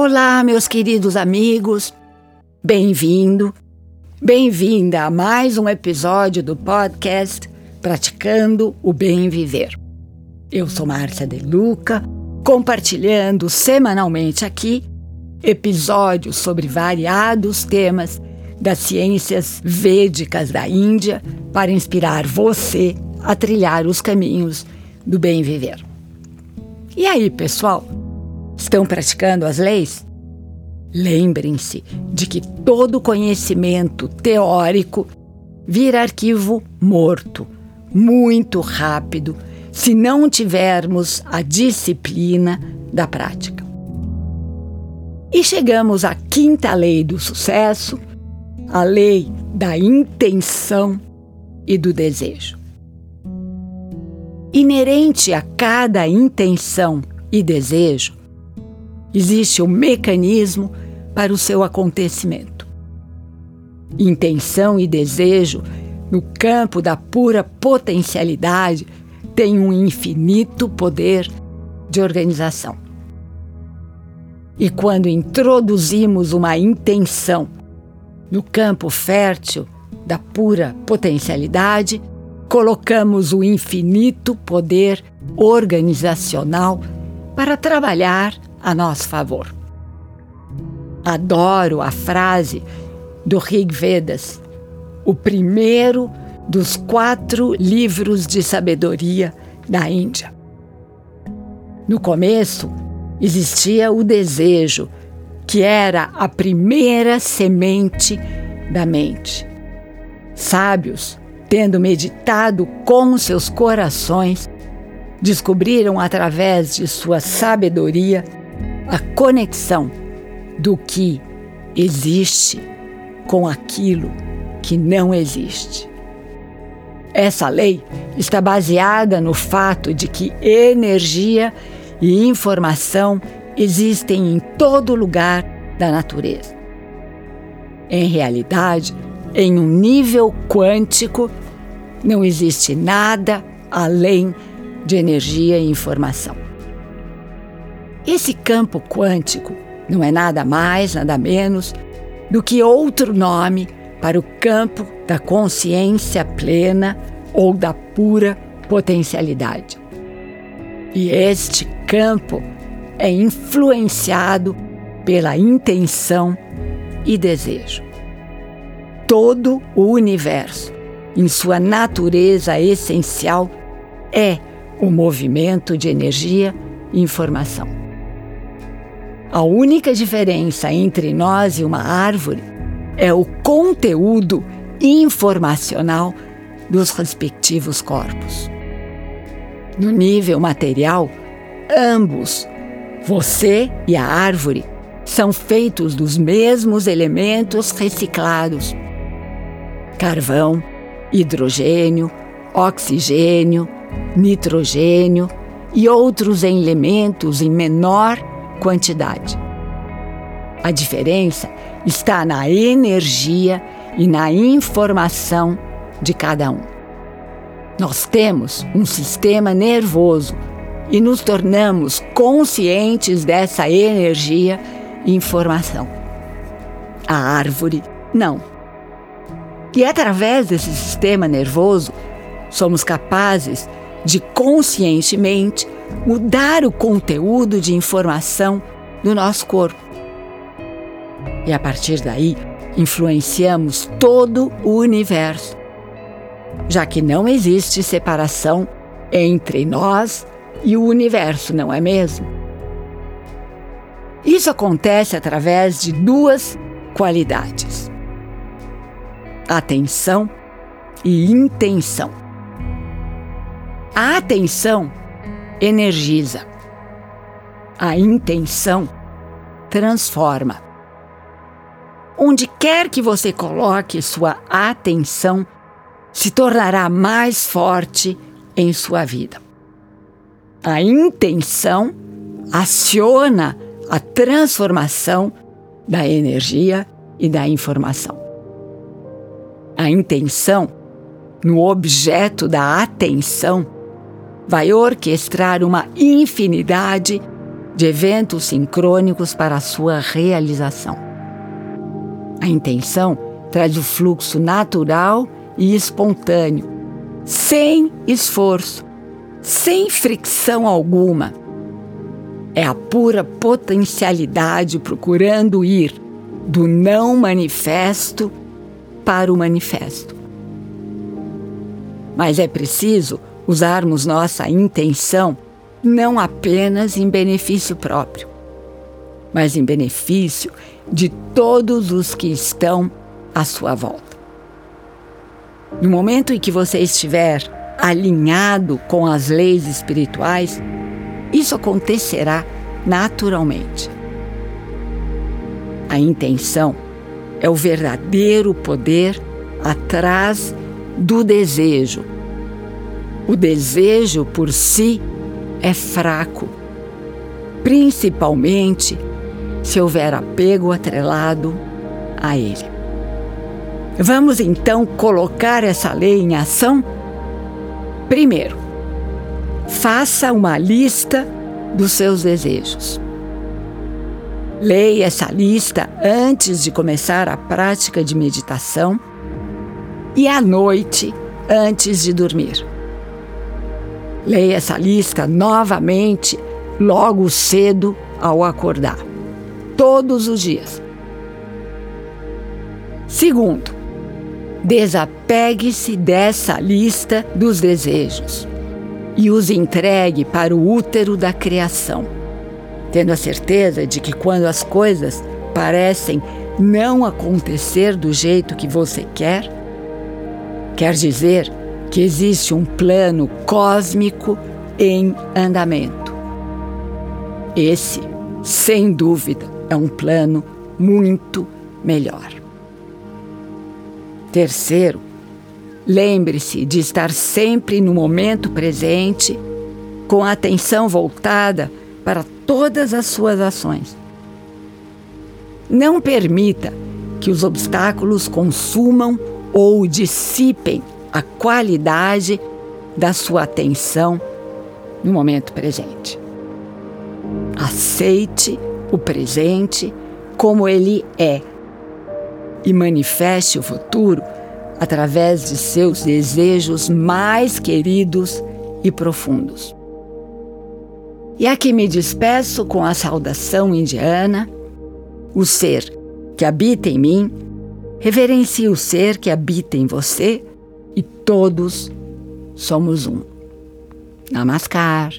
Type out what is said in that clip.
Olá, meus queridos amigos. Bem-vindo, bem-vinda a mais um episódio do podcast Praticando o Bem Viver. Eu sou Márcia De Luca, compartilhando semanalmente aqui episódios sobre variados temas das ciências védicas da Índia para inspirar você a trilhar os caminhos do bem viver. E aí, pessoal? Estão praticando as leis? Lembrem-se de que todo conhecimento teórico vira arquivo morto, muito rápido, se não tivermos a disciplina da prática. E chegamos à quinta lei do sucesso, a lei da intenção e do desejo. Inerente a cada intenção e desejo Existe um mecanismo para o seu acontecimento. Intenção e desejo, no campo da pura potencialidade, têm um infinito poder de organização. E quando introduzimos uma intenção no campo fértil da pura potencialidade, colocamos o infinito poder organizacional para trabalhar a nosso favor. Adoro a frase do Rig Vedas, o primeiro dos quatro livros de sabedoria da Índia. No começo, existia o desejo, que era a primeira semente da mente. Sábios, tendo meditado com seus corações, descobriram através de sua sabedoria a conexão do que existe com aquilo que não existe. Essa lei está baseada no fato de que energia e informação existem em todo lugar da natureza. Em realidade, em um nível quântico, não existe nada além de energia e informação. Esse campo quântico não é nada mais, nada menos do que outro nome para o campo da consciência plena ou da pura potencialidade. E este campo é influenciado pela intenção e desejo. Todo o universo, em sua natureza essencial, é o movimento de energia e informação. A única diferença entre nós e uma árvore é o conteúdo informacional dos respectivos corpos. No nível material, ambos, você e a árvore, são feitos dos mesmos elementos reciclados: carvão, hidrogênio, oxigênio, nitrogênio e outros elementos em menor quantidade. A diferença está na energia e na informação de cada um. Nós temos um sistema nervoso e nos tornamos conscientes dessa energia e informação. A árvore, não. E através desse sistema nervoso, somos capazes de conscientemente mudar o conteúdo de informação do nosso corpo. E a partir daí, influenciamos todo o universo, já que não existe separação entre nós e o universo, não é mesmo? Isso acontece através de duas qualidades: atenção e intenção. A atenção energiza. A intenção transforma. Onde quer que você coloque sua atenção, se tornará mais forte em sua vida. A intenção aciona a transformação da energia e da informação. A intenção, no objeto da atenção, vai orquestrar uma infinidade de eventos sincrônicos para a sua realização. A intenção traz o fluxo natural e espontâneo, sem esforço, sem fricção alguma. É a pura potencialidade procurando ir do não manifesto para o manifesto. Mas é preciso usarmos nossa intenção não apenas em benefício próprio, mas em benefício de todos os que estão à sua volta. No momento em que você estiver alinhado com as leis espirituais, isso acontecerá naturalmente. A intenção é o verdadeiro poder atrás do desejo. O desejo por si é fraco, principalmente se houver apego atrelado a ele. Vamos então colocar essa lei em ação? Primeiro, faça uma lista dos seus desejos. Leia essa lista antes de começar a prática de meditação e à noite antes de dormir. Leia essa lista novamente logo cedo ao acordar, todos os dias. Segundo, desapegue-se dessa lista dos desejos e os entregue para o útero da criação, tendo a certeza de que quando as coisas parecem não acontecer do jeito que você quer, quer dizer que existe um plano cósmico em andamento. Esse, sem dúvida, é um plano muito melhor. Terceiro, lembre-se de estar sempre no momento presente, com a atenção voltada para todas as suas ações. Não permita que os obstáculos consumam ou dissipem a qualidade da sua atenção no momento presente. Aceite o presente como ele é e manifeste o futuro através de seus desejos mais queridos e profundos. E aqui me despeço com a saudação indiana: o ser que habita em mim, reverencie o ser que habita em você e todos somos um. Namaskar.